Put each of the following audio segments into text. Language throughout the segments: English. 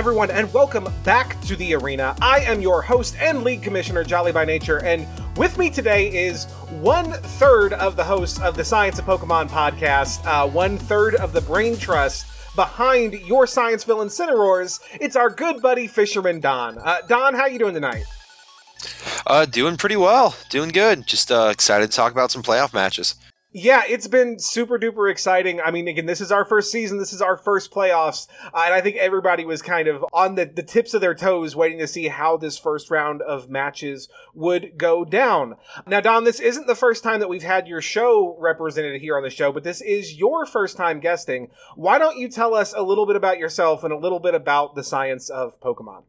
Everyone, and welcome back to the arena. I am your host and league commissioner, Jolly by Nature, and with me today is one third of the hosts of the Science of Pokemon podcast, uh, one third of the brain trust behind your Scienceville. It's our good buddy Fisherman Don. Uh, Don, how are you doing tonight? Uh, doing pretty well, doing good. Just uh, excited to talk about some playoff matches. Yeah, it's been super duper exciting. I mean, again, this is our first season. This is our first playoffs. Uh, and I think everybody was kind of on the, the tips of their toes waiting to see how this first round of matches would go down. Now, Don, this isn't the first time that we've had your show represented here on the show, but this is your first time guesting. Why don't you tell us a little bit about yourself and a little bit about the science of Pokemon?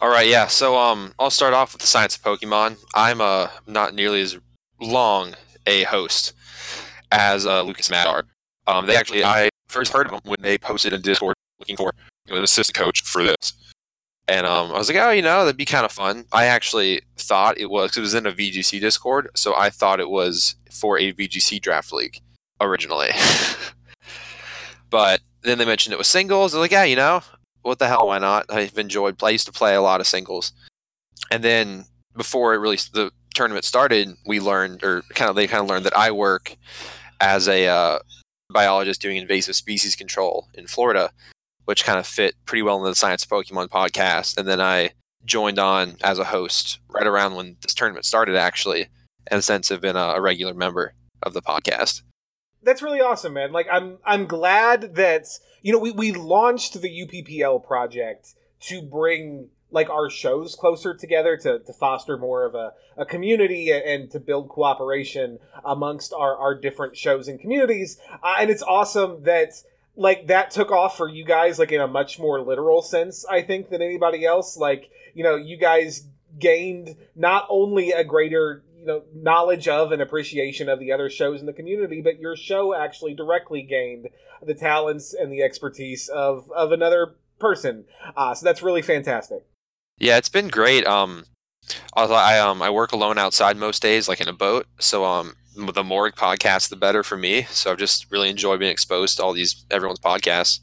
All right, yeah. So um, I'll start off with the science of Pokemon. I'm uh not nearly as long a host as uh, Lucas Madar. Um, they actually, I first heard of them when they posted in Discord looking for you know, an assistant coach for this. And um, I was like, oh, you know, that'd be kind of fun. I actually thought it was, it was in a VGC Discord, so I thought it was for a VGC draft league originally. but then they mentioned it was singles. I was like, yeah, you know, what the hell, why not? I've enjoyed, I used to play a lot of singles. And then before it really, the tournament started, we learned, or kind of, they kind of learned that I work as a uh, biologist doing invasive species control in Florida, which kind of fit pretty well in the Science Pokemon podcast. And then I joined on as a host right around when this tournament started, actually, and since have been a, a regular member of the podcast. That's really awesome, man. Like I'm I'm glad that you know we, we launched the UPPL project to bring like our shows closer together to, to foster more of a, a community and to build cooperation amongst our, our different shows and communities. Uh, and it's awesome that like that took off for you guys like in a much more literal sense, I think, than anybody else. Like, you know, you guys gained not only a greater you know knowledge of and appreciation of the other shows in the community but your show actually directly gained the talents and the expertise of of another person uh, so that's really fantastic yeah, it's been great. Um, I um I work alone outside most days, like in a boat. So um, the more podcasts, the better for me. So I've just really enjoyed being exposed to all these everyone's podcasts.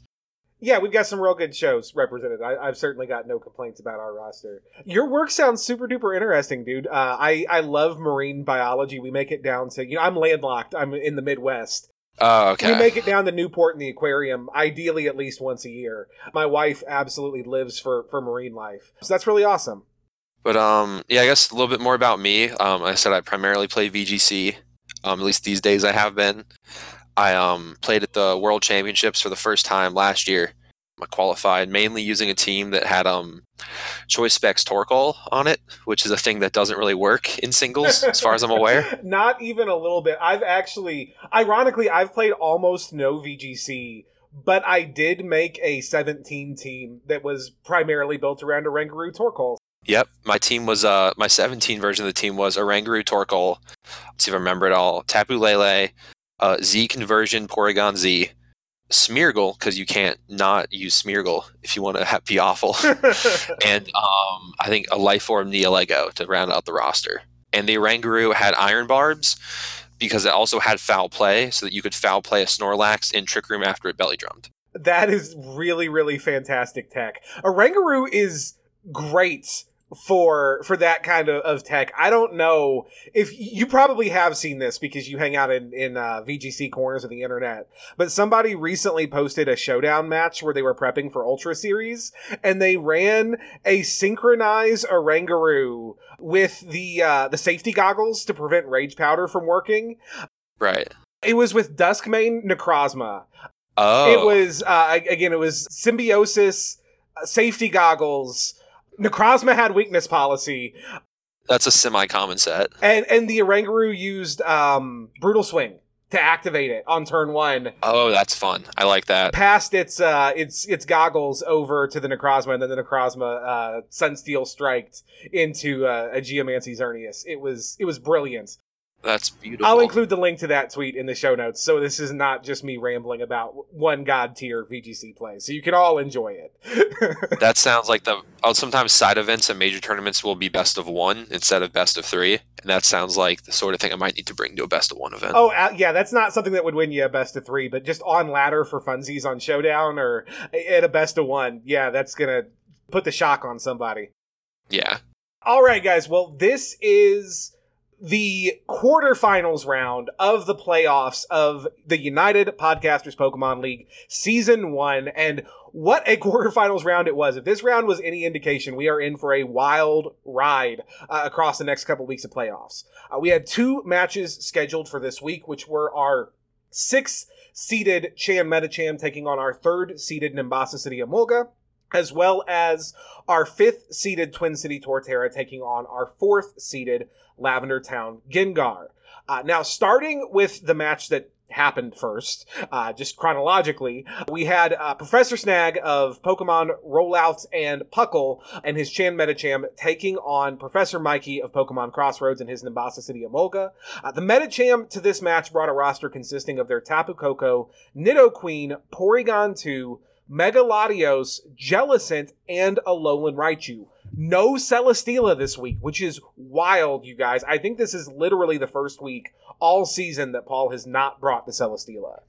Yeah, we've got some real good shows represented. I, have certainly got no complaints about our roster. Your work sounds super duper interesting, dude. Uh, I I love marine biology. We make it down to you know I'm landlocked. I'm in the Midwest, Oh, okay. We make it down to Newport in the aquarium, ideally at least once a year. My wife absolutely lives for for marine life, so that's really awesome. But um, yeah, I guess a little bit more about me. Um, I said I primarily play VGC. Um, at least these days I have been. I um played at the World Championships for the first time last year. I qualified mainly using a team that had um choice specs Torkoal on it, which is a thing that doesn't really work in singles as far as I'm aware. Not even a little bit. I've actually ironically I've played almost no VGC, but I did make a 17 team that was primarily built around Oranguru Torkoal. Yep, my team was uh my 17 version of the team was Oranguru Torkoal. Let's see if I remember it all. Tapu Lele, uh, Z conversion Porygon Z, Smeargle because you can't not use Smeargle if you want to be awful, and um, I think a life orb Nihilego to round out the roster. And the Oranguru had Iron Barbs because it also had foul play, so that you could foul play a Snorlax in Trick Room after it belly drummed. That is really really fantastic tech. Oranguru is great for for that kind of, of tech. I don't know if you probably have seen this because you hang out in in uh, VGC corners of the internet. But somebody recently posted a showdown match where they were prepping for Ultra Series, and they ran a synchronized Oranguru with the uh, the safety goggles to prevent Rage Powder from working. Right. It was with Duskmane Necrozma. Oh. It was uh, again. It was symbiosis, uh, safety goggles Necrozma had weakness policy. That's a semi-common set. And and the Oranguru used um, brutal swing to activate it on turn one. Oh, that's fun. I like that. Past its uh its its goggles over to the Necrozma, and then the Necrozma uh Sunsteel striked into uh, a Geomancy Xerneas. It was it was brilliant. That's beautiful. I'll include the link to that tweet in the show notes, so this is not just me rambling about one god tier VGC play. So you can all enjoy it. that sounds like the. Oh, sometimes side events and major tournaments will be best of one instead of best of three, and that sounds like the sort of thing I might need to bring to a best of one event. Oh uh, yeah, that's not something that would win you a best of three, but just on ladder for funsies on Showdown or at a best of one, yeah, that's gonna put the shock on somebody. Yeah. All right, guys. Well, this is the quarterfinals round of the playoffs of the United Podcasters Pokemon League Season 1. And what a quarterfinals round it was. If this round was any indication, we are in for a wild ride uh, across the next couple weeks of playoffs. Uh, we had two matches scheduled for this week, which were our sixth seeded Chan Medicham taking on our third seeded Nimbasa City Emolga as well as our fifth seeded Twin City Torterra taking on our fourth seeded Lavender Town Gengar. Uh, now, starting with the match that happened first, uh, just chronologically, we had uh, Professor Snag of Pokemon Rollouts and Puckle and his Chan Medicham taking on Professor Mikey of Pokemon Crossroads and his Nimbasa City Emolga. Uh, the Medicham to this match brought a roster consisting of their Tapu Koko, Nidoqueen, Porygon 2, Mega Latios, Jellicent, and Alolan Raichu. No Celesteela this week, which is wild, you guys. I think this is literally the first week all season that Paul has not brought the Celesteela.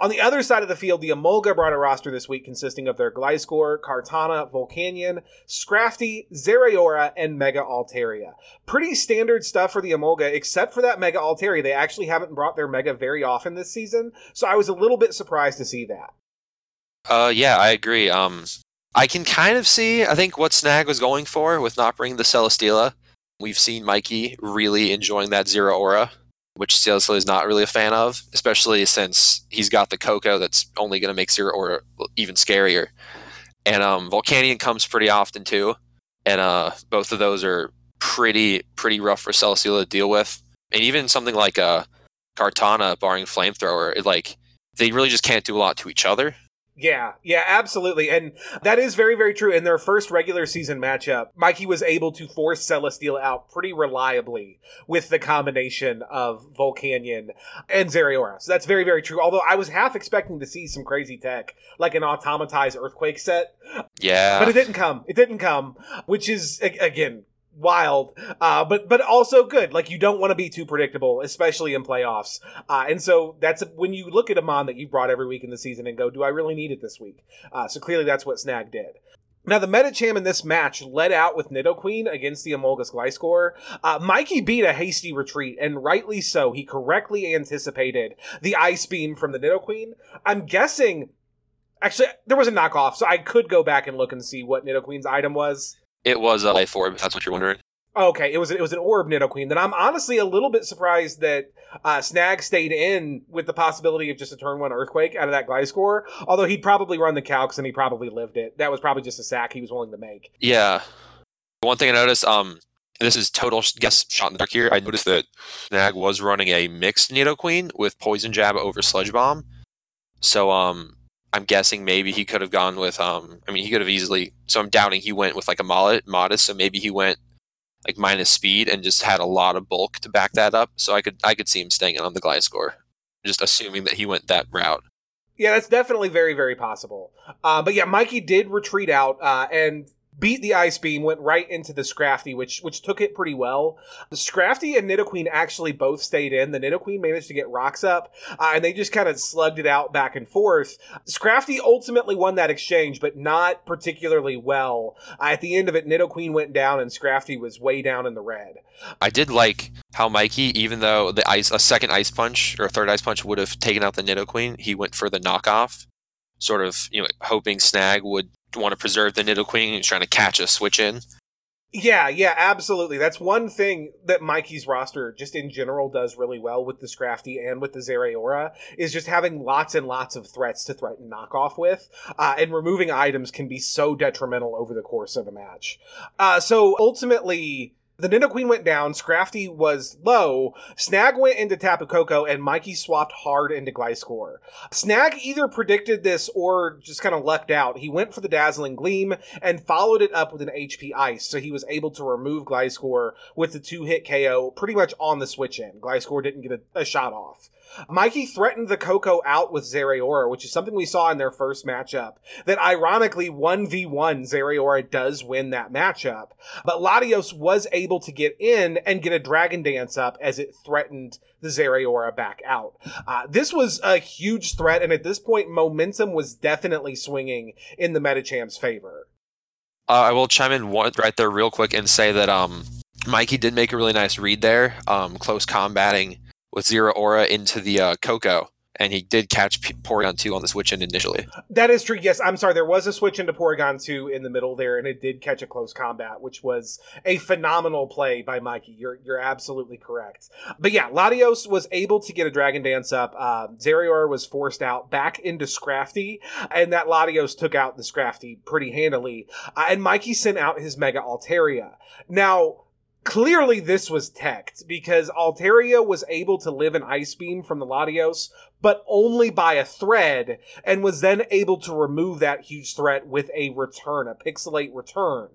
On the other side of the field, the Emolga brought a roster this week consisting of their Gliscor, Kartana, Volcanion, Scrafty, Zeraora, and Mega Altaria. Pretty standard stuff for the Emolga, except for that Mega Altaria. They actually haven't brought their Mega very often this season, so I was a little bit surprised to see that. Uh, yeah, I agree. Um, I can kind of see, I think, what Snag was going for with not bringing the Celesteela. We've seen Mikey really enjoying that Zeraora, which Celesteela is not really a fan of, especially since he's got the Koko that's only going to make Zeraora even scarier. And um, Volcanion comes pretty often too, and uh, both of those are pretty pretty rough for Celesteela to deal with. And even something like uh, Kartana, barring Flamethrower, it, like they really just can't do a lot to each other. Yeah, yeah, absolutely. And that is very, very true. In their first regular season matchup, Mikey was able to force Celesteela out pretty reliably with the combination of Volcanion and Zeraora. So that's very, very true. Although I was half expecting to see some crazy tech, like an automatized Earthquake set. Yeah. But it didn't come. It didn't come, which is, again, wild, uh, but but also good. Like you don't want to be too predictable, especially in playoffs. Uh, and so that's when you look at a mon that you brought every week in the season and go, "Do I really need it this week?" Uh, so clearly, that's what Snag did. Now, the Metacham in this match led out with Nidoqueen against the Emolga's Gliscor. Uh, Mikey beat a hasty retreat, and rightly so. He correctly anticipated the Ice Beam from the Nidoqueen. I'm guessing, actually, there was a knockoff, so I could go back and look and see what Nidoqueen's item was. It was a life orb. That's what you're wondering. Okay, it was it was an orb Nidoqueen. Then I'm honestly a little bit surprised that uh, Snag stayed in with the possibility of just a turn one earthquake out of that Gliscor. Although he'd probably run the calcs and he probably lived it. That was probably just a sack he was willing to make. Yeah. One thing I noticed, um, this is total guess shot in the dark here. I noticed that Snag was running a mixed Nidoqueen with Poison Jab over Sludge Bomb. So um, I'm guessing maybe he could have gone with um I mean he could have easily so I'm doubting he went with like a mod modest so maybe he went like minus speed and just had a lot of bulk to back that up so I could I could see him staying on the Gliscor just assuming that he went that route. Yeah, that's definitely very very possible. Uh, but yeah, Mikey did retreat out uh, and beat the ice beam, went right into the Scrafty, which which took it pretty well. The Scrafty and Nidoqueen actually both stayed in. The Nidoqueen managed to get rocks up, uh, and they just kind of slugged it out back and forth. Scrafty ultimately won that exchange, but not particularly well. Uh, at the end of it, Nidoqueen went down, and Scrafty was way down in the red. I did like how Mikey, even though the ice a second ice punch or a third ice punch would have taken out the Nidoqueen, he went for the knockoff sort of you know hoping Snag would want to preserve the Nidoqueen. He's trying to catch a switch in. Yeah, yeah, absolutely. That's one thing that Mikey's roster, just in general, does really well with the Scrafty and with the Zeraora, is just having lots and lots of threats to threaten knockoff with. Uh, and removing items can be so detrimental over the course of a match. Uh, so ultimately, The Nidoqueen went down, Scrafty was low, Snag went into Tapu Koko, and Mikey swapped hard into Gliscor. Snag either predicted this or just kind of lucked out. He went for the Dazzling Gleam and followed it up with an HP Ice, so he was able to remove Gliscor with the two hit KO pretty much on the switch in. Gliscor didn't get a, a shot off. Mikey threatened the Koko out with Zeraora, which is something we saw in their first matchup. That ironically, 1v1, Zeraora does win that matchup. But Latios was able to get in and get a Dragon Dance up as it threatened the Zeraora back out. Uh, this was a huge threat, and at this point, momentum was definitely swinging in the Medicham's favor. Uh, I will chime in one right there real quick and say that um, Mikey did make a really nice read there, um, close combating with Zeraora into the uh, Koko, and he did catch P- Porygon 2 on the switch in initially. That is true. Yes, I'm sorry. There was a switch into Porygon 2 in the middle there, and it did catch a close combat, which was a phenomenal play by Mikey. You're you're absolutely correct. But yeah, Latios was able to get a Dragon Dance up. Uh, Zeraora was forced out back into Scrafty, and that Latios took out the Scrafty pretty handily. Uh, and Mikey sent out his Mega Altaria. Now, clearly this was teched because Altaria was able to live an ice beam from the Latios, but only by a thread, and was then able to remove that huge threat with a return, a pixelate return,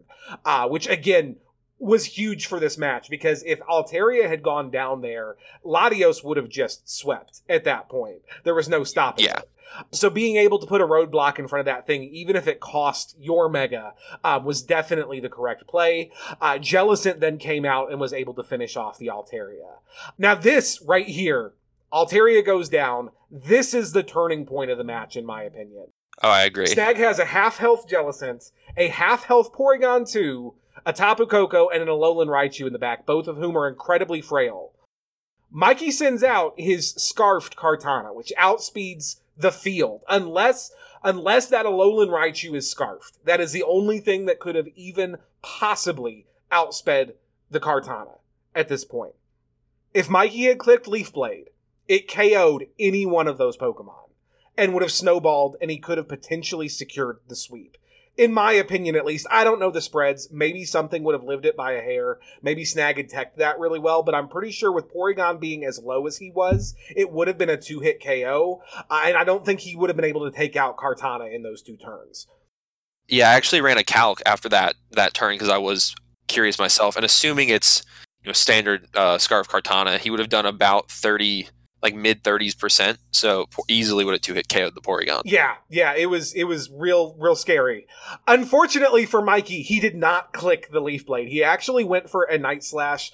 uh, which again was huge for this match because if Altaria had gone down there, Latios would have just swept at that point. There was no stopping Yeah. it. So being able to put a roadblock in front of that thing, even if it cost your mega, um, was definitely the correct play. Uh, Jellicent then came out and was able to finish off the Altaria. Now this right here, Altaria goes down. This is the turning point of the match, in my opinion. Oh, I agree. Snag has a half health Jellicent, a half health Porygon 2, a Tapu Koko, and an Alolan Raichu in the back, both of whom are incredibly frail. Mikey sends out his scarfed Kartana, which outspeeds the field, unless unless that Alolan Raichu is scarfed. That is the only thing that could have even possibly outsped the Kartana at this point. If Mikey had clicked Leaf Blade, it KO'd any one of those Pokemon and would have snowballed, and he could have potentially secured the sweep. In my opinion, at least, I don't know the spreads. Maybe something would have lived it by a hair. Maybe Snag had teched that really well, but I'm pretty sure with Porygon being as low as he was, it would have been a two hit KO. And I don't think he would have been able to take out Kartana in those two turns. Yeah, I actually ran a calc after that that turn because I was curious myself, and assuming it's you know standard uh, Scarf Kartana, he would have done about thirty, like mid thirties percent. So easily would have two hit KO'd the Porygon. Yeah, yeah, it was it was real real scary. Unfortunately for Mikey, he did not click the leaf blade. He actually went for a night slash.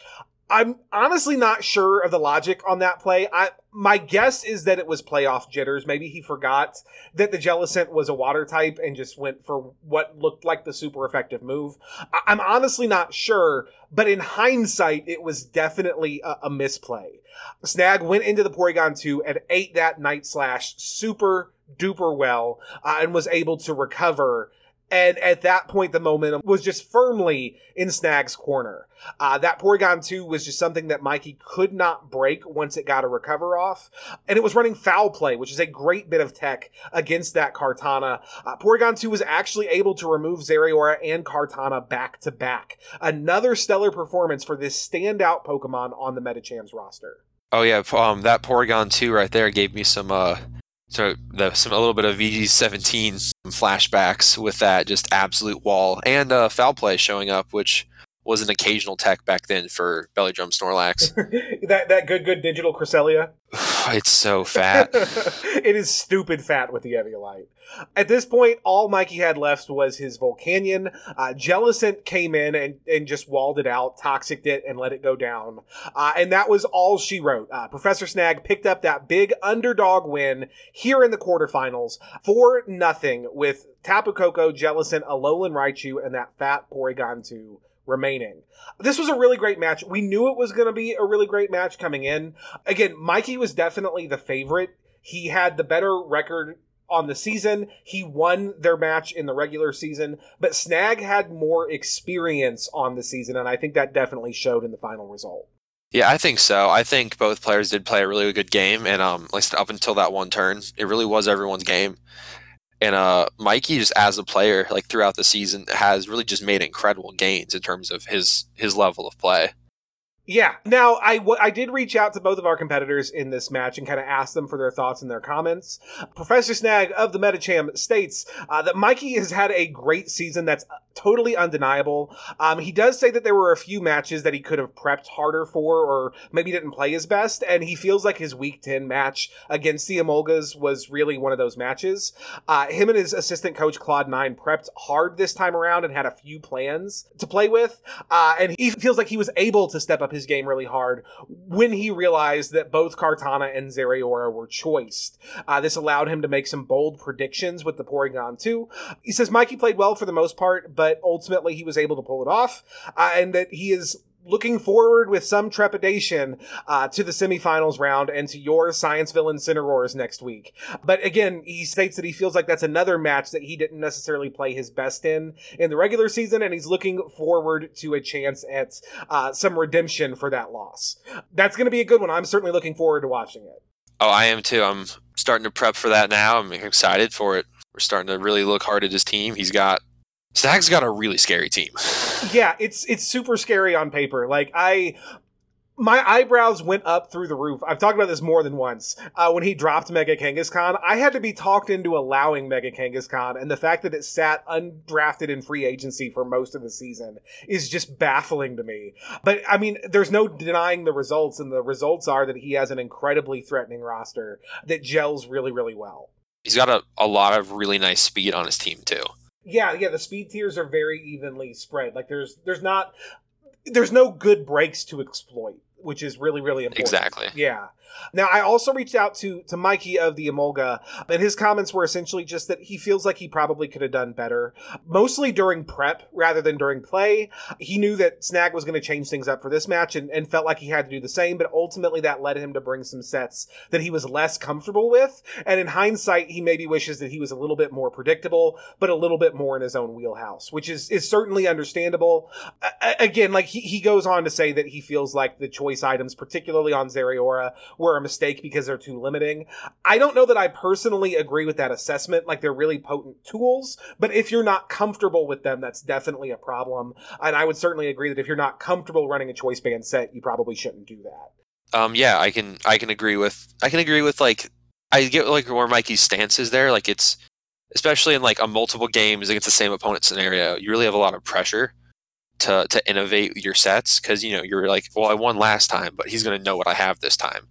I'm honestly not sure of the logic on that play. I my guess is that it was playoff jitters. Maybe he forgot that the Jellicent was a water type and just went for what looked like the super effective move. I- I'm honestly not sure, but in hindsight, it was definitely a, a misplay. Snag went into the Porygon 2 and ate that Night Slash super duper well uh, and was able to recover. And at that point, the momentum was just firmly in Snag's corner. Uh, that Porygon 2 was just something that Mikey could not break once it got a recover off. And it was running foul play, which is a great bit of tech against that Kartana. Uh, Porygon 2 was actually able to remove Zeraora and Kartana back to back. Another stellar performance for this standout Pokemon on the Medicham's roster. Oh yeah, um, that Porygon two right there gave me some uh, so the some a little bit of VG seventeen flashbacks with that just absolute wall and uh, foul play showing up, which was an occasional tech back then for Belly Drum Snorlax. that that good good digital Cresselia. it's so fat. it is stupid fat with the Eviolite. At this point, all Mikey had left was his Volcanion. Uh, Jellicent came in and, and just walled it out, toxicked it, and let it go down. Uh, and that was all she wrote. Uh, Professor Snag picked up that big underdog win here in the quarterfinals for nothing with Tapu Koko, Jellicent, Alolan Raichu, and that fat Porygon 2 remaining. This was a really great match. We knew it was going to be a really great match coming in. Again, Mikey was definitely the favorite. He had the better record on the season. He won their match in the regular season, but Snag had more experience on the season, and I think that definitely showed in the final result. Yeah, I think so. I think both players did play a really good game, and um, at least up until that one turn, it really was everyone's game. And uh, Mikey, just as a player, like throughout the season, has really just made incredible gains in terms of his his level of play. Yeah. Now, I, w- I did reach out to both of our competitors in this match and kind of ask them for their thoughts and their comments. Professor Snag of the Medicham states uh, that Mikey has had a great season that's totally undeniable. Um, he does say that there were a few matches that he could have prepped harder for or maybe didn't play his best, and he feels like his Week 10 match against the Emolgas was really one of those matches. Uh, him and his assistant coach, Claude Nine, prepped hard this time around and had a few plans to play with, uh, and he feels like he was able to step up his game really hard when he realized that both Kartana and Zeraora were choiced. Uh, this allowed him to make some bold predictions with the Porygon 2. He says Mikey played well for the most part, but ultimately he was able to pull it off, uh, and that he is looking forward with some trepidation uh, to the semifinals round and to your Scienceville Incineroars next week. But again, he states that he feels like that's another match that he didn't necessarily play his best in in the regular season, and he's looking forward to a chance at uh, some redemption for that loss. That's going to be a good one. I'm certainly looking forward to watching it. Oh, I am too. I'm starting to prep for that now. I'm excited for it. We're starting to really look hard at his team. He's got Snag's got a really scary team. yeah, it's it's super scary on paper. Like I my eyebrows went up through the roof. I've talked about this more than once. Uh, when he dropped Mega Kangaskhan, I had to be talked into allowing Mega Kangaskhan, and the fact that it sat undrafted in free agency for most of the season is just baffling to me. But I mean, there's no denying the results, and the results are that he has an incredibly threatening roster that gels really, really well. He's got a, a lot of really nice speed on his team too. Yeah, yeah, the speed tiers are very evenly spread. Like there's there's not there's no good breaks to exploit which is really really important. Exactly. Yeah. Now I also reached out to to Mikey of the Emolga, and his comments were essentially just that he feels like he probably could have done better, mostly during prep rather than during play. He knew that Snag was going to change things up for this match and, and felt like he had to do the same, but ultimately that led him to bring some sets that he was less comfortable with. And in hindsight, he maybe wishes that he was a little bit more predictable, but a little bit more in his own wheelhouse, which is is certainly understandable. Again, like he, he goes on to say that he feels like the choice items, particularly on Zeraora, were a mistake because they're too limiting. I don't know that I personally agree with that assessment. Like they're really potent tools, but if you're not comfortable with them, that's definitely a problem. And I would certainly agree that if you're not comfortable running a choice band set, you probably shouldn't do that. Um, yeah, I can I can agree with I can agree with like I get like where Mikey's stance is there. Like it's especially in like a multiple games against the same opponent scenario, you really have a lot of pressure to to innovate your sets because you know you're like, well, I won last time, but he's going to know what I have this time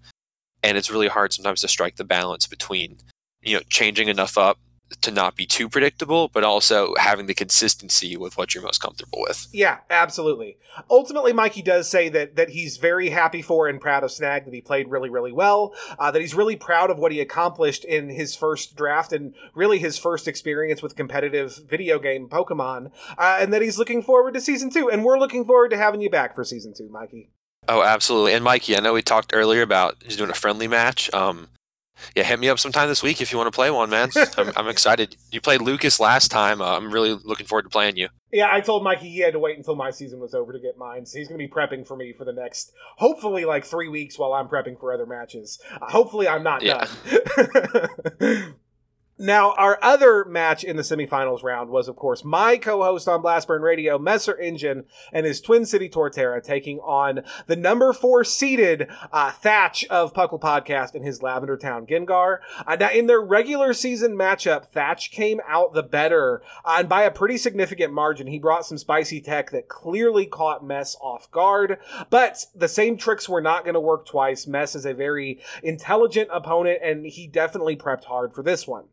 and it's really hard sometimes to strike the balance between you know changing enough up to not be too predictable, but also having the consistency with what you're most comfortable with. Yeah, absolutely. Ultimately, Mikey does say that that he's very happy for and proud of Snag that he played really, really well. Uh, that he's really proud of what he accomplished in his first draft and really his first experience with competitive video game Pokemon, uh, and that he's looking forward to season two. And we're looking forward to having you back for season two, Mikey. Oh, absolutely. And Mikey, I know we talked earlier about just doing a friendly match. Um, yeah, hit me up sometime this week if you want to play one, man. I'm, I'm excited. You played Lucas last time. Uh, I'm really looking forward to playing you. Yeah, I told Mikey he had to wait until my season was over to get mine. So he's going to be prepping for me for the next, hopefully, like three weeks while I'm prepping for other matches. Uh, hopefully, I'm not yeah. done. Now, our other match in the semifinals round was, of course, my co-host on Blastburn Radio, Messer Engine, and his Twin City Torterra taking on the number four seeded uh, Thatch of Puckle Podcast and his Lavender Town Gengar. Uh, now, in their regular season matchup, Thatch came out the better, uh, and by a pretty significant margin. He brought some spicy tech that clearly caught Mess off guard, but the same tricks were not going to work twice. Mess is a very intelligent opponent, and he definitely prepped hard for this one.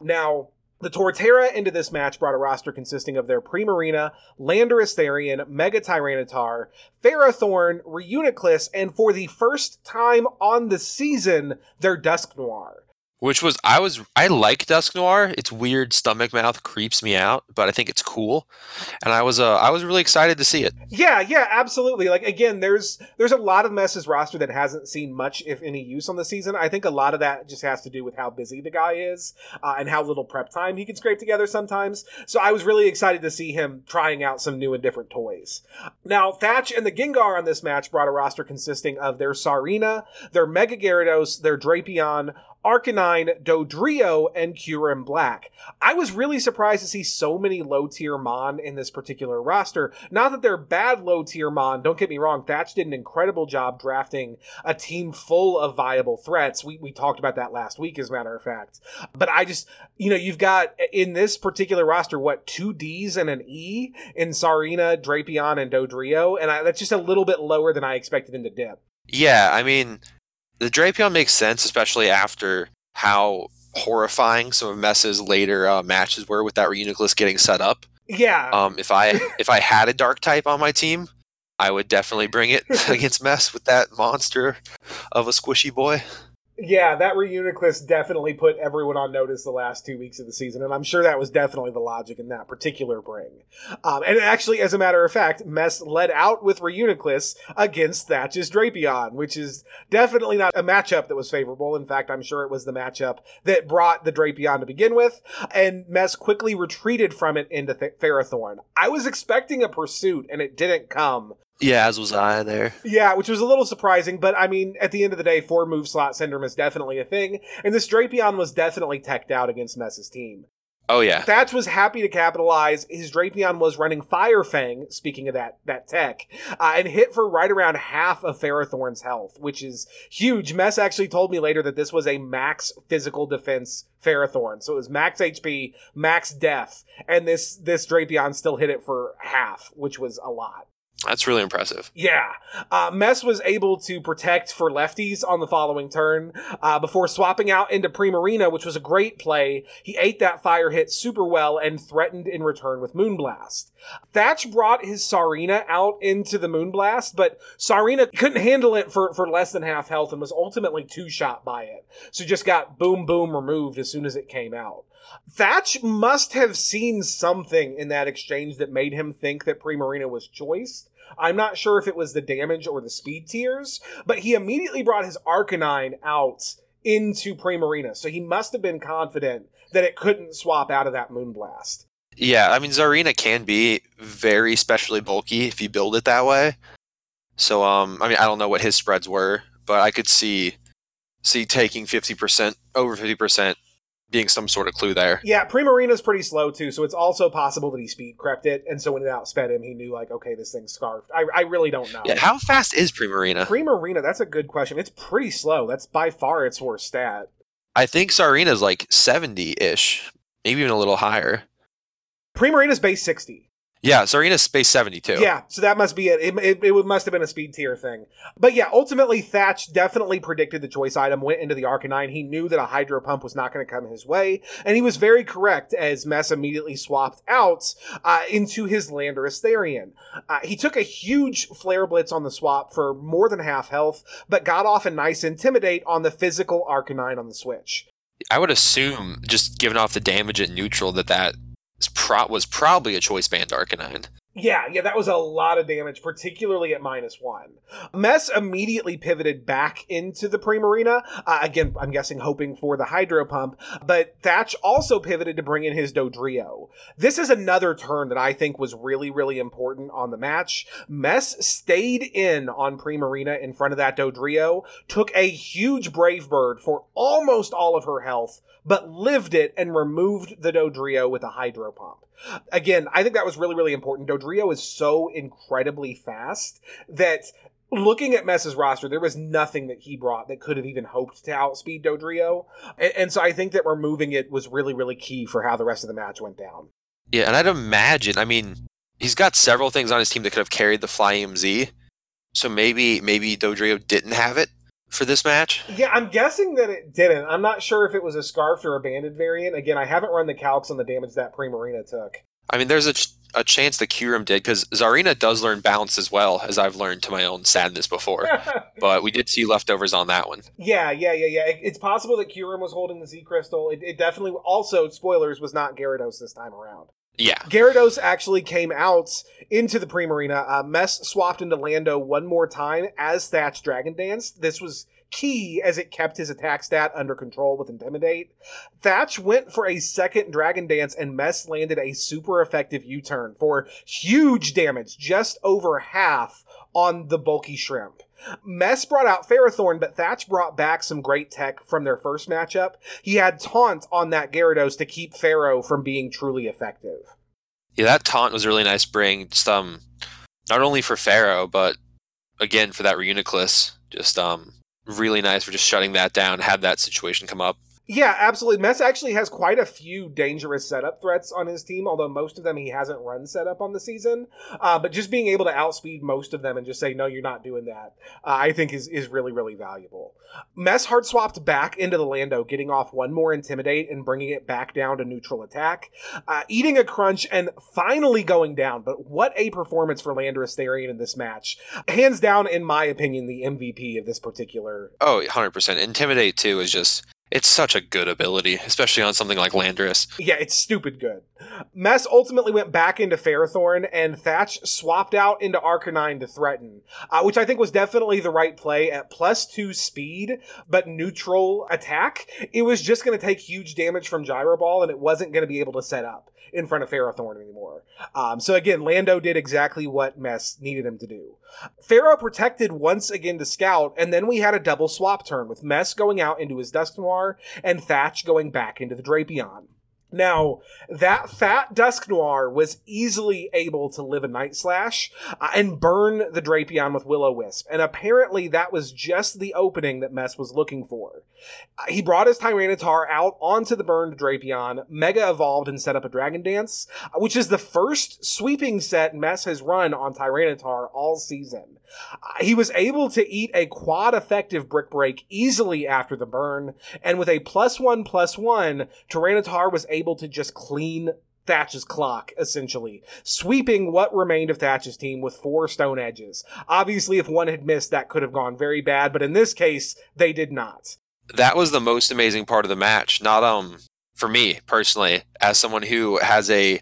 Now, the Torterra into this match brought a roster consisting of their Primarina, Landorus Therian, Mega Tyranitar, Ferrothorn, Reuniclus, and for the first time on the season, their Dusknoir which was I was I like Dusknoir. Its weird stomach mouth creeps me out, but I think it's cool, and I was uh I was really excited to see it. Yeah, yeah, absolutely. Like again, there's there's a lot of Mess's roster that hasn't seen much, if any, use on the season. I think a lot of that just has to do with how busy the guy is uh, and how little prep time he can scrape together sometimes. So I was really excited to see him trying out some new and different toys. Now Thatch and the Gengar on this match brought a roster consisting of their Tsareena, their Mega Gyarados, their Drapion, Arcanine, Dodrio, and Kyurem Black. I was really surprised to see so many low tier Mon in this particular roster. Not that they're bad low tier Mon, don't get me wrong. Thatch did an incredible job drafting a team full of viable threats. We, we talked about that last week, as a matter of fact. But I just, you know, you've got in this particular roster, what, two D's and an E in Tsareena, Drapion, and Dodrio? And I, that's just a little bit lower than I expected him to dip. Yeah, I mean, the Drapion makes sense, especially after how horrifying some of Mess's later uh, matches were with that Reuniclus getting set up. Yeah. Um, if I if I had a dark type on my team, I would definitely bring it against Mess with that monster of a squishy boy. Yeah, that Reuniclus definitely put everyone on notice the last two weeks of the season, and I'm sure that was definitely the logic in that particular bring. Um, and actually, as a matter of fact, Mess led out with Reuniclus against Thatch's Drapion, which is definitely not a matchup that was favorable. In fact, I'm sure it was the matchup that brought the Drapion to begin with, and Mess quickly retreated from it into Th- Ferrothorn. I was expecting a pursuit, and it didn't come. Yeah, as was I there. Yeah, which was a little surprising, but I mean, at the end of the day, four move slot syndrome is definitely a thing, and this Drapion was definitely teched out against Mess's team. Oh yeah. Thatch was happy to capitalize. His Drapion was running Fire Fang, speaking of that that tech, uh, and hit for right around half of Ferrothorn's health, which is huge. Mess actually told me later that this was a max physical defense Ferrothorn, so it was max HP, max def, and this this Drapion still hit it for half, which was a lot. That's really impressive. Yeah. Uh, Mess was able to protect for lefties on the following turn uh, before swapping out into Primarina, which was a great play. He ate that fire hit super well and threatened in return with Moonblast. Thatch brought his Tsareena out into the Moonblast, but Tsareena couldn't handle it for, for less than half health and was ultimately two shot by it. So just got boom boom removed as soon as it came out. Thatch must have seen something in that exchange that made him think that Primarina was choiced. I'm not sure if it was the damage or the speed tiers, but he immediately brought his Arcanine out into Primarina, so he must have been confident that it couldn't swap out of that Moonblast. Yeah, I mean Tsareena can be very specially bulky if you build it that way. So um I mean I don't know what his spreads were, but I could see see taking 50% over 50% being some sort of clue there. Yeah, Primarina's pretty slow too, so it's also possible that he speed crept it, and so when it outsped him, he knew like, okay, this thing's scarfed. I, I really don't know. Yeah, how fast is Primarina? Primarina, that's a good question. It's pretty slow. That's by far its worst stat. I think Tsareena's like 70-ish, maybe even a little higher. Primarina's base 60. Yeah, Tsareena's space 72. Yeah, so that must be it. It, it. it must have been a speed tier thing. But yeah, ultimately, Thatch definitely predicted the choice item, went into the Arcanine. He knew that a Hydro Pump was not going to come his way, and he was very correct as Mess immediately swapped out uh, into his Landorus Therian. Uh, he took a huge Flare Blitz on the swap for more than half health, but got off a nice Intimidate on the physical Arcanine on the switch. I would assume, just given off the damage at neutral, that that pro- was probably a choice band Arcanine. Yeah, yeah, that was a lot of damage, particularly at minus one. Mess immediately pivoted back into the Primarina. Uh, again, I'm guessing hoping for the Hydro Pump, but Thatch also pivoted to bring in his Dodrio. This is another turn that I think was really, really important on the match. Mess stayed in on Primarina in front of that Dodrio, took a huge Brave Bird for almost all of her health, but lived it and removed the Dodrio with a Hydro Pump. Again, I think that was really, really important. Dodrio is so incredibly fast that looking at Mess's roster, there was nothing that he brought that could have even hoped to outspeed Dodrio. And, and, so I think that removing it was really, really key for how the rest of the match went down. Yeah, and I'd imagine, I mean, he's got several things on his team that could have carried the Flyinium Z. So maybe maybe Dodrio didn't have it for this match? Yeah, I'm guessing that it didn't. I'm not sure if it was a scarfed or a banded variant. Again, I haven't run the calcs on the damage that Primarina took. I mean, there's a, ch- a chance that Kyurem did because Tsareena does learn bounce as well, as I've learned to my own sadness before. but we did see leftovers on that one. Yeah, yeah, yeah, yeah. It, it's possible that Kyurem was holding the Z Crystal. It, it definitely also, spoilers, was not Gyarados this time around. Yeah. Gyarados actually came out into the Primarina. Uh, Mess swapped into Lando one more time as Thatch Dragon danced. This was key as it kept his attack stat under control with Intimidate. Thatch went for a second Dragon Dance and Mess landed a super effective U-turn for huge damage, just over half on the bulky shrimp. Mess brought out Ferrothorn, but Thatch brought back some great tech from their first matchup. He had taunt on that Gyarados to keep Ferro from being truly effective. Yeah, that taunt was a really nice bring. Just um, not only for Ferro, but again for that Reuniclus. Just um, really nice for just shutting that down. Had that situation come up. Yeah, absolutely. Mess actually has quite a few dangerous setup threats on his team, although most of them he hasn't run setup on the season. Uh, but just being able to outspeed most of them and just say, no, you're not doing that, uh, I think is, is really, really valuable. Mess hard swapped back into the Lando, getting off one more Intimidate and bringing it back down to neutral attack, uh, eating a crunch and finally going down. But what a performance for Landorus Therian in this match. Hands down, in my opinion, the MVP of this particular. Oh, 100%. Intimidate, too, is just it's such a good ability, especially on something like Landorus. Yeah, it's stupid good. Mess ultimately went back into Ferrothorn, and Thatch swapped out into Arcanine to threaten, uh, which I think was definitely the right play at plus two speed, but neutral attack. It was just going to take huge damage from Gyro Ball, and it wasn't going to be able to set up in front of Ferrothorn anymore. Um, so again, Lando did exactly what Mess needed him to do. Ferro protected once again to Scout, and then we had a double swap turn with Mess going out into his Dusknoir and Thatch going back into the Drapion. Now, that fat Dusknoir was easily able to live a Night Slash uh, and burn the Drapion with Will-O-Wisp, and apparently that was just the opening that Mess was looking for. Uh, he brought his Tyranitar out onto the burned Drapion, Mega Evolved and set up a Dragon Dance, uh, which is the first sweeping set Mess has run on Tyranitar all season. He was able to eat a quad effective Brick Break easily after the burn, and with a plus one plus one, Tyranitar was able to just clean Thatch's clock, essentially, sweeping what remained of Thatch's team with four stone edges. Obviously, if one had missed, that could have gone very bad, but in this case, they did not. That was the most amazing part of the match. Not um for me personally, as someone who has a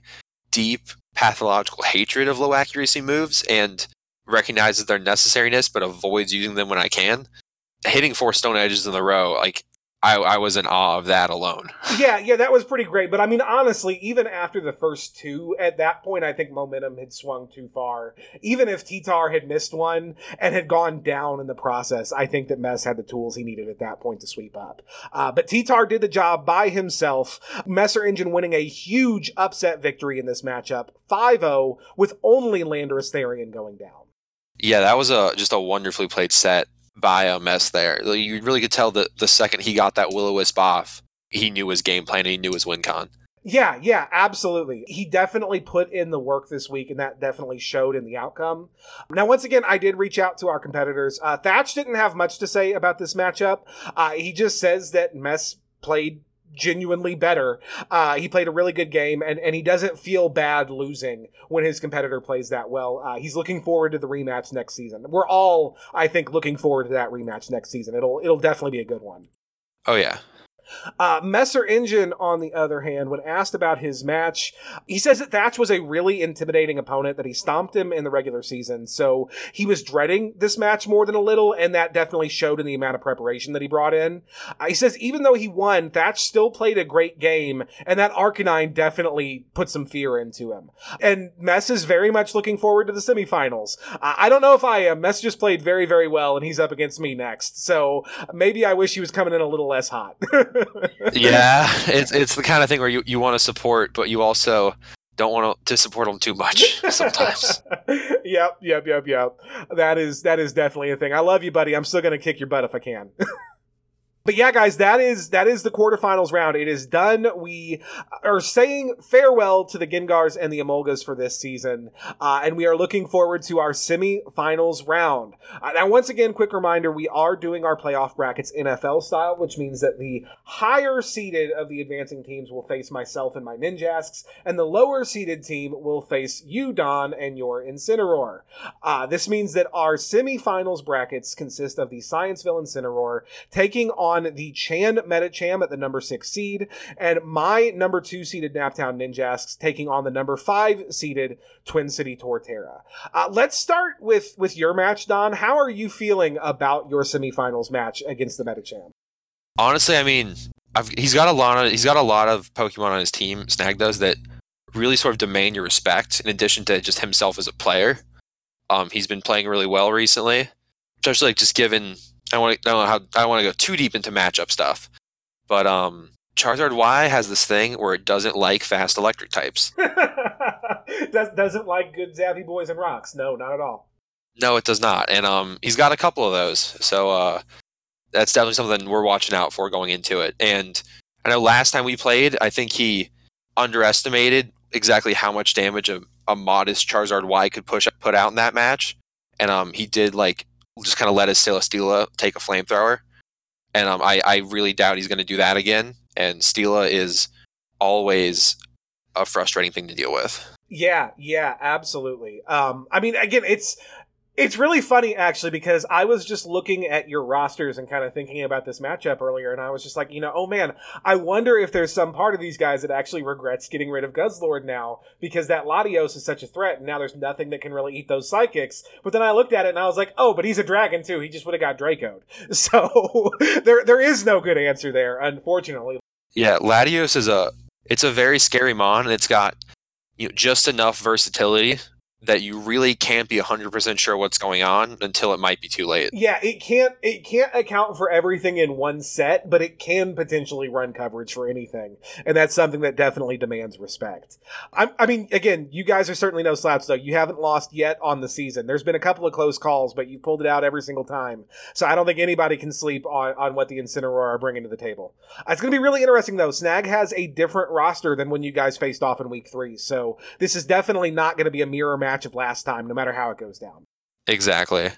deep pathological hatred of low accuracy moves and recognizes their necessariness but avoids using them when I can. Hitting four stone edges in a row, like I, I was in awe of that alone. yeah, yeah, that was pretty great. But I mean, honestly, even after the first two, at that point, I think momentum had swung too far. Even if T-Tar had missed one and had gone down in the process, I think that Mess had the tools he needed at that point to sweep up. Uh, but T-Tar did the job by himself. Messer Engine winning a huge upset victory in this matchup, 5-0, with only Landorus Therian going down. Yeah, that was a just a wonderfully played set a mess there. You really could tell that the second he got that Will-O-Wisp off, he knew his game plan and he knew his win con. Yeah, yeah, absolutely. He definitely put in the work this week, and that definitely showed in the outcome. Now, once again, I did reach out to our competitors. Uh, Thatch didn't have much to say about this matchup. Uh, he just says that Mess played genuinely better. Uh, he played a really good game, and, and he doesn't feel bad losing when his competitor plays that well. Uh, he's looking forward to the rematch next season. We're all, I think, looking forward to that rematch next season. It'll it'll definitely be a good one. Oh yeah, uh, Messer Engine, on the other hand, when asked about his match, he says that Thatch was a really intimidating opponent, that he stomped him in the regular season. So he was dreading this match more than a little, and that definitely showed in the amount of preparation that he brought in. Uh, he says even though he won, Thatch still played a great game, and that Arcanine definitely put some fear into him. And Mess is very much looking forward to the semifinals. Uh, I don't know if I am. Mess just played very, very well, and he's up against me next. So maybe I wish he was coming in a little less hot. yeah, it's it's the kind of thing where you, you want to support, but you also don't want to support them too much sometimes. yep, yep, yep, yep. That is that is definitely a thing. I love you, buddy. I'm still gonna kick your butt if I can. But yeah, guys, that is that is the quarterfinals round. It is done. We are saying farewell to the Gengars and the Emolgas for this season, uh, and we are looking forward to our semifinals round. Uh, now, once again, quick reminder: we are doing our playoff brackets NFL style, which means that the higher seeded of the advancing teams will face myself and my Ninjasks, and the lower seeded team will face you, Don, and your Incineroar. Uh, this means that our semifinals brackets consist of the Scienceville Incineroar taking on on the Chan Medicham at the number six seed, and my number two seeded Naptown Ninjasks taking on the number five seeded Twin City Torterra. Uh, let's start with with your match, Don. How are you feeling about your semifinals match against the Medicham? Honestly, I mean, I've, he's got a lot of he's got a lot of Pokemon on his team. Snag does that really sort of demand your respect. In addition to just himself as a player, um, he's been playing really well recently. especially like just given I want to I don't know how I don't want to go too deep into matchup stuff, but um, Charizard Y has this thing where it doesn't like fast electric types. Does, doesn't like good zappy boys and rocks. No, not at all. No, it does not, and um, he's got a couple of those, so uh, that's definitely something we're watching out for going into it. And I know last time we played, I think he underestimated exactly how much damage a, a modest Charizard Y could push put out in that match, and um, he did like just kind of let his Celesteela take a flamethrower, and um, I I really doubt he's going to do that again. And Steela is always a frustrating thing to deal with. Yeah, yeah, absolutely. Um, I mean, again, it's it's really funny actually because I was just looking at your rosters and kind of thinking about this matchup earlier, and I was just like, you know, oh man, I wonder if there's some part of these guys that actually regrets getting rid of Guzzlord now because that Latios is such a threat, and now there's nothing that can really eat those psychics. But then I looked at it and I was like, oh, but he's a dragon too. He just would have got Dracoed. So there there is no good answer there, unfortunately. Yeah, Latios is a it's a very scary mon, and it's got you know just enough versatility that you really can't be 100% sure what's going on until it might be too late. Yeah, it can't it can't account for everything in one set, but it can potentially run coverage for anything, and that's something that definitely demands respect. I, I mean, again, you guys are certainly no slouch though. You haven't lost yet on the season. There's been a couple of close calls, but you pulled it out every single time. So I don't think anybody can sleep on on what the Incineroar are bringing to the table. Uh, it's going to be really interesting though. Snag has a different roster than when you guys faced off in Week Three, so this is definitely not going to be a mirror match of last time, no matter how it goes down. Exactly.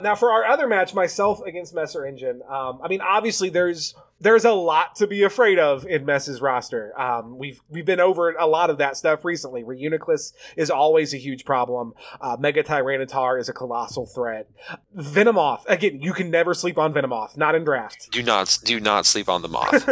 Now, for our other match, myself against Messer Engine, um, I mean, obviously, there's there's a lot to be afraid of in Mess's roster. Um, we've we've been over a lot of that stuff recently. Reuniclus is always a huge problem. Uh, Mega Tyranitar is a colossal threat. Venomoth, again, you can never sleep on Venomoth. Not in draft. Do not do not sleep on the moth.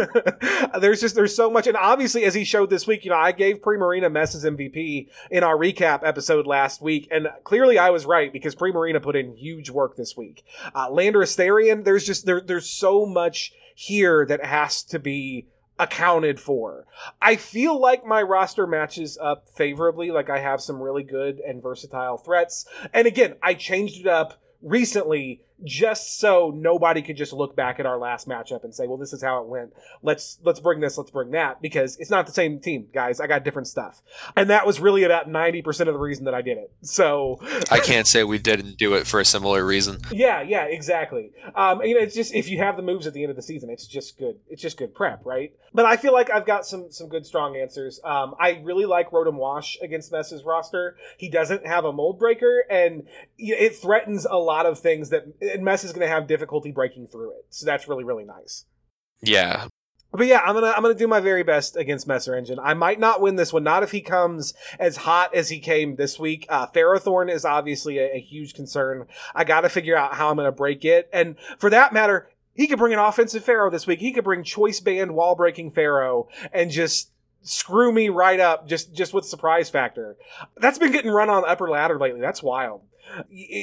there's just there's so much, and obviously, as he showed this week, you know, I gave Primarina Mess's MVP in our recap episode last week, and clearly I was right because Primarina put in huge work this week. Uh, Landorus Therian, there's just there there's so much here that has to be accounted for. I feel like my roster matches up favorably, like I have some really good and versatile threats. And again, I changed it up recently just so nobody could just look back at our last matchup and say, "Well, this is how it went. Let's let's bring this, let's bring that," because it's not the same team, guys. I got different stuff, and that was really about ninety percent of the reason that I did it. So I can't say we didn't do it for a similar reason. Yeah, yeah, exactly. Um, you know, it's just if you have the moves at the end of the season, it's just good. It's just good prep, right? But I feel like I've got some some good strong answers. Um, I really like Rotom Wash against Mess's roster. He doesn't have a mold breaker, and it threatens a lot of things that and Mess is going to have difficulty breaking through it. So that's really really nice. Yeah. But yeah, I'm gonna I'm gonna do my very best against Messer Engine. I might not win this one, not if he comes as hot as he came this week. Uh, Ferrothorn is obviously a, a huge concern. I got to figure out how I'm gonna break it, and for that matter, he could bring an offensive Ferro this week. He could bring choice band wall breaking Ferro and just screw me right up just just with surprise factor. That's been getting run on the upper ladder lately. That's wild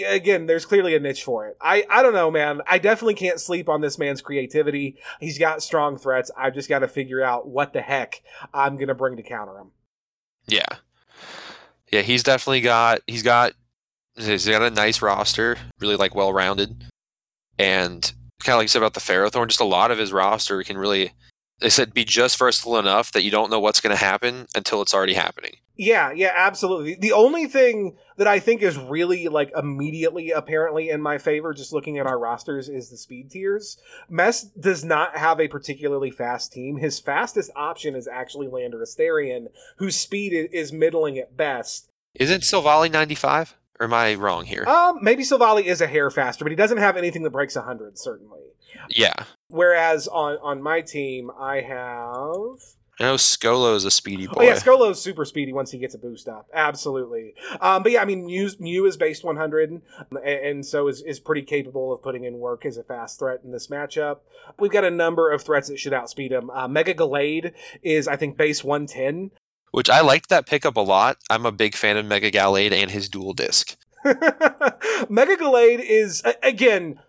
again, there's clearly a niche for it. I, I don't know, man. I definitely can't sleep on this man's creativity. He's got strong threats. I've just got to figure out what the heck I'm gonna bring to counter him. Yeah, yeah. He's definitely got he's got he's got a nice roster, really like well rounded, and kind of like you said about the Ferrothorn, just a lot of his roster can really they said be just versatile enough that you don't know what's going to happen until it's already happening. Yeah, yeah, absolutely. The only thing that I think is really like immediately apparently in my favor, just looking at our rosters, is the speed tiers. Mess does not have a particularly fast team. His fastest option is actually Landorus Therian, whose speed is middling at best. Isn't Silvally 95? Or am I wrong here? Um, maybe Silvally is a hair faster, but he doesn't have anything that breaks 100, certainly. Yeah. Whereas on, on my team, I have I know Skolo is a speedy boy. Oh yeah, Skolo's super speedy once he gets a boost up. Absolutely. Um, but yeah, I mean, Mew, Mew is based 100, and, and so is, is pretty capable of putting in work as a fast threat in this matchup. We've got a number of threats that should outspeed him. Uh, Mega Gallade is, I think, base 110. Which I liked that pickup a lot. I'm a big fan of Mega Gallade and his dual disc. Mega Gallade is, again,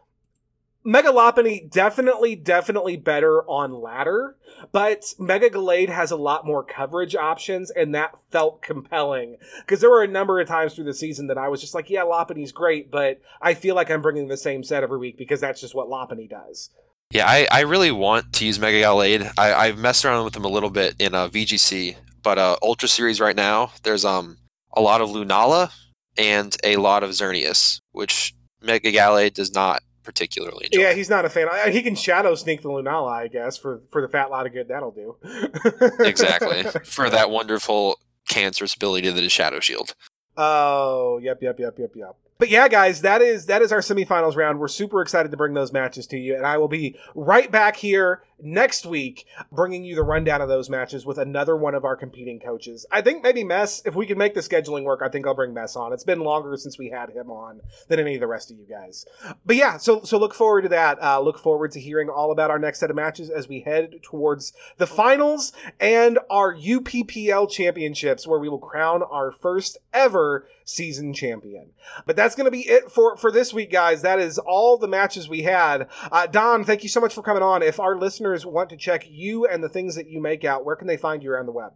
Mega Lopunny definitely, definitely better on ladder, but Mega Gallade has a lot more coverage options, and that felt compelling because there were a number of times through the season that I was just like, yeah, Lopunny's great, but I feel like I'm bringing the same set every week because that's just what Lopunny does. Yeah, I, I really want to use Mega Gallade. I, I've messed around with them a little bit in uh, VGC, but uh, Ultra Series right now, there's um a lot of Lunala and a lot of Xerneas, which Mega Gallade does not particularly enjoy. Yeah, he's not a fan. He can shadow sneak the Lunala, I guess, for for the fat lot of good that'll do. exactly for that wonderful cancerous ability that is Shadow Shield. Oh, yep, yep, yep, yep, yep. But yeah, guys, that is that is our semifinals round. We're super excited to bring those matches to you, and I will be right back here next week, bringing you the rundown of those matches with another one of our competing coaches. I think maybe Mess, if we can make the scheduling work, I think I'll bring Mess on. It's been longer since we had him on than any of the rest of you guys. But yeah, so so look forward to that. Uh, look forward to hearing all about our next set of matches as we head towards the finals and our UPPL championships, where we will crown our first ever season champion. But that's going to be it for for this week, guys. That is all the matches we had. Uh, Don, thank you so much for coming on. If our listeners want to check you and the things that you make out, where can they find you around the web?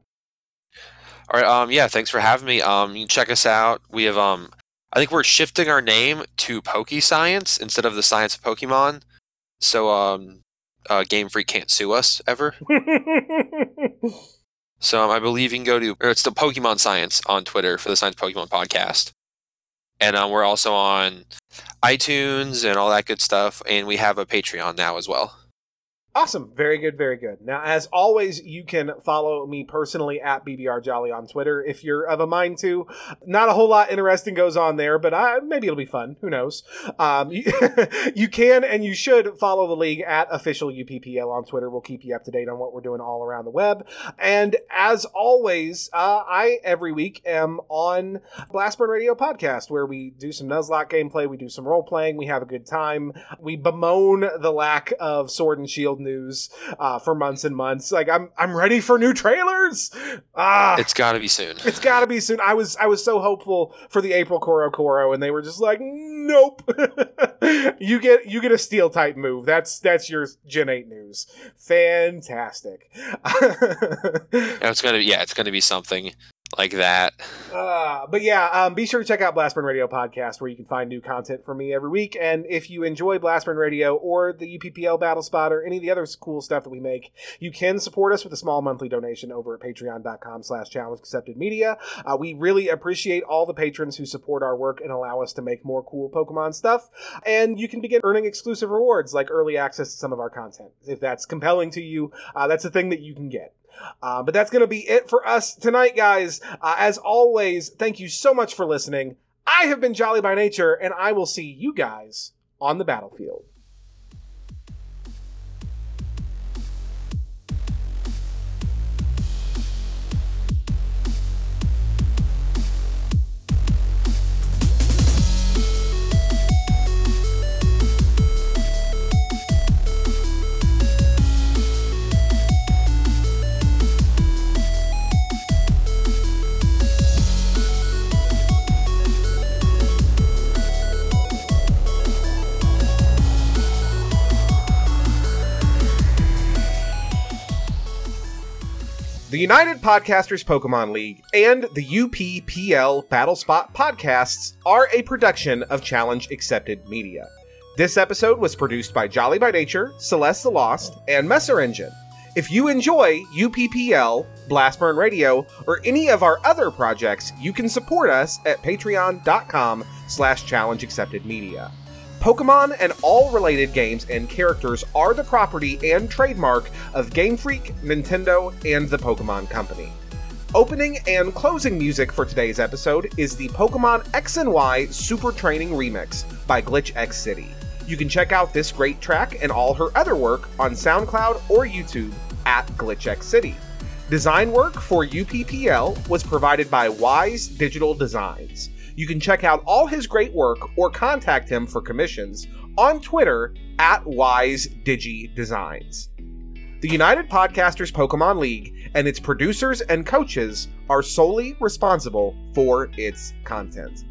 All right, um, yeah, thanks for having me. Um, you can check us out. We have um, I think we're shifting our name to Poke Science instead of the Science of Pokemon. So um, uh, Game Freak can't sue us ever. So um, I believe you can go to, or it's the Pokemon Science on Twitter for the Science Pokemon podcast. And um, we're also on iTunes and all that good stuff. And we have a Patreon now as well. Awesome. Very good. Very good. Now, as always, you can follow me personally at BBR Jolly on Twitter if you're of a mind to. Not a whole lot interesting goes on there, but uh, maybe it'll be fun. Who knows? Um, you, you can and you should follow the league at official UPPL on Twitter. We'll keep you up to date on what we're doing all around the web. And as always, uh, I every week am on Blastburn Radio podcast where we do some Nuzlocke gameplay, we do some role playing, we have a good time, we bemoan the lack of Sword and Shield news uh, for months and months. Like I'm I'm ready for new trailers. Ah, It's got to be soon. it's got to be soon. I was I was so hopeful for the April Coro Coro, and they were just like, nope. you get you get a steel type move. That's that's your Gen Eight news. Fantastic. It's gonna yeah, it's gonna be something like that. Uh, but yeah, um, be sure to check out Blastburn Radio podcast where you can find new content from me every week. And if you enjoy Blastburn Radio or the UPPL Battle Spot or any of the other cool stuff that we make, you can support us with a small monthly donation over at patreon.com slash challenge accepted media. Uh, we really appreciate all the patrons who support our work and allow us to make more cool Pokemon stuff. And you can begin earning exclusive rewards like early access to some of our content. If that's compelling to you, uh, that's a thing that you can get. Uh, but that's going to be it for us tonight, guys. Uh, as always, thank you so much for listening. I have been Jolly by Nature, and I will see you guys on the battlefield. The United Podcasters Pokemon League and the UPPL Battle Spot podcasts are a production of Challenge Accepted Media. This episode was produced by Jolly by Nature, Celeste the Lost, and Messer Engine. If you enjoy UPPL, Blastburn Radio, or any of our other projects, you can support us at patreon.com slash challenge accepted media. Pokemon and all related games and characters are the property and trademark of Game Freak, Nintendo, and the Pokemon Company. Opening and closing music for today's episode is the Pokemon X and Y Super Training Remix by GlitchxCity. You can check out this great track and all her other work on SoundCloud or YouTube at GlitchxCity. Design work for UPPL was provided by Wise Digital Designs. You can check out all his great work or contact him for commissions on Twitter at WiseDigiDesigns. The United Podcasters Pokemon League and its producers and coaches are solely responsible for its content.